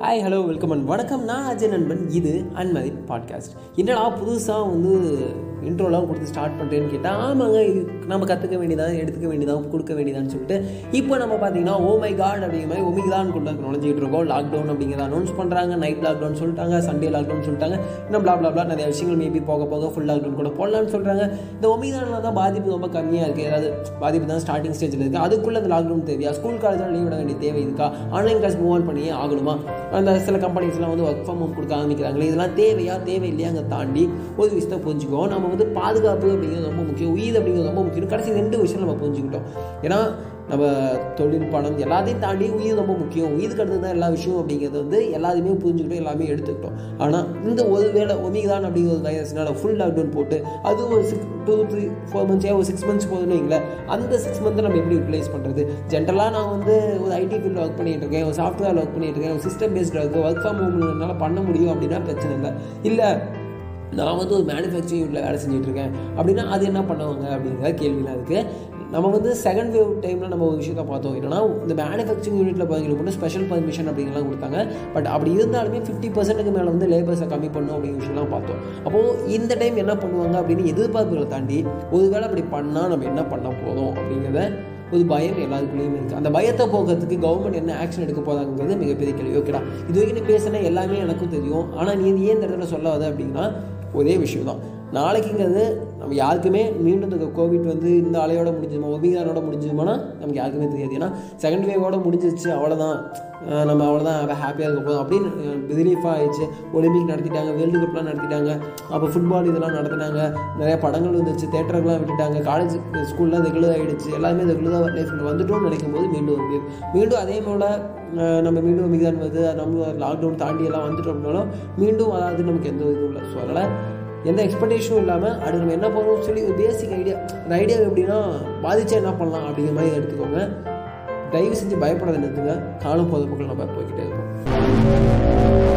Hi hello welcome and வணக்கம். நான் அஜய் நண்பன். இது அன்மதி பாட்காஸ்ட் என்னடா புதுசாக வந்து இன்ட்ரோலாம் கொடுத்து ஸ்டார்ட் பண்ணுறேன்னு கேட்டால் ஆமாங்க இது நம்ம கற்றுக்க வேண்டியதான் எடுத்துக்க வேண்டியதான் கொடுக்க வேண்டியதான்னு சொல்லிட்டு இப்போ நம்ம பார்த்தீங்கன்னா ஓ oh மை காட் அப்படிங்கிற மாதிரி ஒமிக்தான் கொண்டு வந்து நுழைஞ்சிட்டு இருக்கோம். லாக்டவுன் அப்படிங்கிறத அனௌன்ஸ் பண்ணுறாங்க நைட் லாக்டவுன் சொல்லிட்டாங்க சண்டே லாக்டவுன் சொல்லிட்டாங்க இன்னும் பிளா பிளா நிறைய விஷயங்கள் மேபி போக போக ஃபுல் லாக்டவுன் கூட போடலாம்னு சொல்கிறாங்க இந்த ஒமிக்தானில் தான் பாதிப்பு ரொம்ப கம்மியாக இருக்குது ஏதாவது பாதிப்பு தான் ஸ்டார்டிங் ஸ்டேஜில் இருக்குது அதுக்குள்ளே அந்த லாக்டவுன் தேவையா? ஸ்கூல் காலேஜில் லீவ் விட வேண்டிய தேவை இருக்கா? ஆன்லைன் கிளாஸ் மூவ் ஆன் பண்ணியே ஆகணுமா? அந்த சில கம்பெனிஸ்லாம் வந்து ஒர்க் ஃப்ரம் ஹோம் கொடுக்க ஆரம்பிக்கிறாங்களே இதெல்லாம் தேவையா? தேவையில்லையாங்க தாண்டி ஒரு விஷயத்தை புரிஞ்சுக்கோ நம்ம வந்து பாதுகாப்பு அப்படிங்கிறது ரொம்ப முக்கியம். உயிர் அப்படிங்கிறது ரொம்ப முக்கியம். கடைசி ரெண்டு விஷயம் நம்ம புரிஞ்சுக்கிட்டோம். ஏன்னா நம்ம தொழில் பணம் எல்லாத்தையும் தாண்டி உயிர் ரொம்ப முக்கியம். உயிருக்கு அடுத்து தான் எல்லா விஷயம் அப்படிங்கிறது வந்து எல்லாத்தையுமே புரிஞ்சுக்கிட்டோம் எல்லாமே எடுத்துக்கிட்டோம். ஆனால் இந்த ஒரு வேளை ஒமிதான் அப்படிங்கிற ஒரு வைரஸ்னால ஃபுல் லாக்டவுன் போட்டு அது ஒரு சிக்ஸ் டூ த்ரீ ஃபோர் மந்த்ஸே ஒரு சிக்ஸ் மந்த்ஸ் போதுன்னு வைங்களேன் அந்த சிக்ஸ் மந்த்தை நம்ம எப்படி யூட்டிலைஸ் பண்ணுறது ஜென்ரலாக நான் வந்து ஒரு ஐடி ஃபீல்டில் ஒர்க் பண்ணிகிட்டு இருக்கேன் ஒரு சாஃப்ட்வேர் ஒர்க் பண்ணிட்டு இருக்கேன் ஒரு சிஸ்டம் பேஸ்டில் இருக்குது ஒர்க் ஃப்ரம் ஹோம்னால பண்ண முடியும் அப்படின்னா பிரச்சனை இல்லை. இல்லை நான் வந்து ஒரு மேனுஃபேக்சரிங் யூனிட்டில் வேலை செஞ்சுட்டு இருக்கேன் அப்படின்னா அது என்ன பண்ணுவாங்க அப்படிங்கிற கேள்விலாம் இருக்குது நம்ம வந்து செகண்ட் வேவ் டைமில் நம்ம ஒரு விஷயத்தை பார்த்தோம். என்னன்னா இந்த மேனுஃபேக்சரிங் யூனிட்டில் பார்த்தீங்களுக்கு மட்டும் ஸ்பெஷல் பர்மிஷன் அப்படிங்கலாம் கொடுத்தாங்க. பட் அப்படி இருந்தாலுமே ஃபிஃப்டி பர்சன்ட்டுக்கு மேலே வந்து லேபர்ஸை கம்மி பண்ணும் அப்படிங்கிற விஷயம்லாம் பார்த்தோம். அப்போது இந்த டைம் என்ன பண்ணுவாங்க அப்படின்னு எதிர்பார்ப்புகளை தாண்டி ஒருவேளை அப்படி பண்ணால் நம்ம என்ன பண்ண போதும் அப்படிங்கிறத ஒரு பயம் எல்லாருக்குள்ளேயும் இருக்குது அந்த பயத்தை போக்குறதுக்கு கவர்மெண்ட் என்ன ஆக்ஷன் எடுக்க போதாங்கிறது மிகப்பெரிய கேள்வி. ஓகேடா. இது வரைக்கும் நீ எல்லாமே எனக்கும் தெரியும். ஆனால் நீ ஏன் இந்த இடத்துல சொல்லாத அப்படின்னா ஒரே விஷயம் தான் நாளைக்குங்கிறது நம்ம யாருக்குமே மீண்டும் இந்த கோவிட் வந்து இந்த அலையோட முடிஞ்சுமா ஒபிகானோட முடிஞ்சுமானா நமக்கு யாருக்குமே தெரியாது. ஏன்னா செகண்ட் வேவோட முடிஞ்சிருச்சு அவ்வளோதான் நம்ம அவ்வளோதான் ஹாப்பியாக இருக்க போதும் அப்படின்னு ரிலீஃப் ஆயிடுச்சு. ஒலிம்பிக் நடத்திட்டாங்க வேர்ல்டு கப்லாம் நடத்திட்டாங்க. அப்போ ஃபுட்பால் இதெல்லாம் நடத்தினாங்க. நிறைய படங்கள் வந்துச்சு தேட்டர்கள்லாம் விட்டுட்டாங்க. காலேஜ் ஸ்கூல்லாம் ரெகுலர் ஆகிடுச்சு எல்லாமே ரெகுலராக லைஃப் வந்துட்டோம்னு நினைக்கும் போது மீண்டும் வந்து மீண்டும் அதே போல் நம்ம மீண்டும் ஒமிகான் வந்து நம்ம லாக்டவுன் தாண்டி எல்லாம் வந்துட்டோம்னாலும் மீண்டும் அதாவது நமக்கு எந்த இதுவும் இல்லை. ஸோ அதனால் எந்த எக்ஸ்பெக்டேஷனும் இல்லாமல் அது நம்ம என்ன பண்ணணும்னு சொல்லி ஒரு பேசிக் ஐடியா அந்த ஐடியா எப்படின்னா பாதிச்சா என்ன பண்ணலாம் அப்படிங்கிற மாதிரி எடுத்துக்கோங்க. தயவு செஞ்சு பயப்படாத நிறுத்துங்க. காலம் பொதுமக்கள் நம்ம போய்கிட்டே இருப்போம்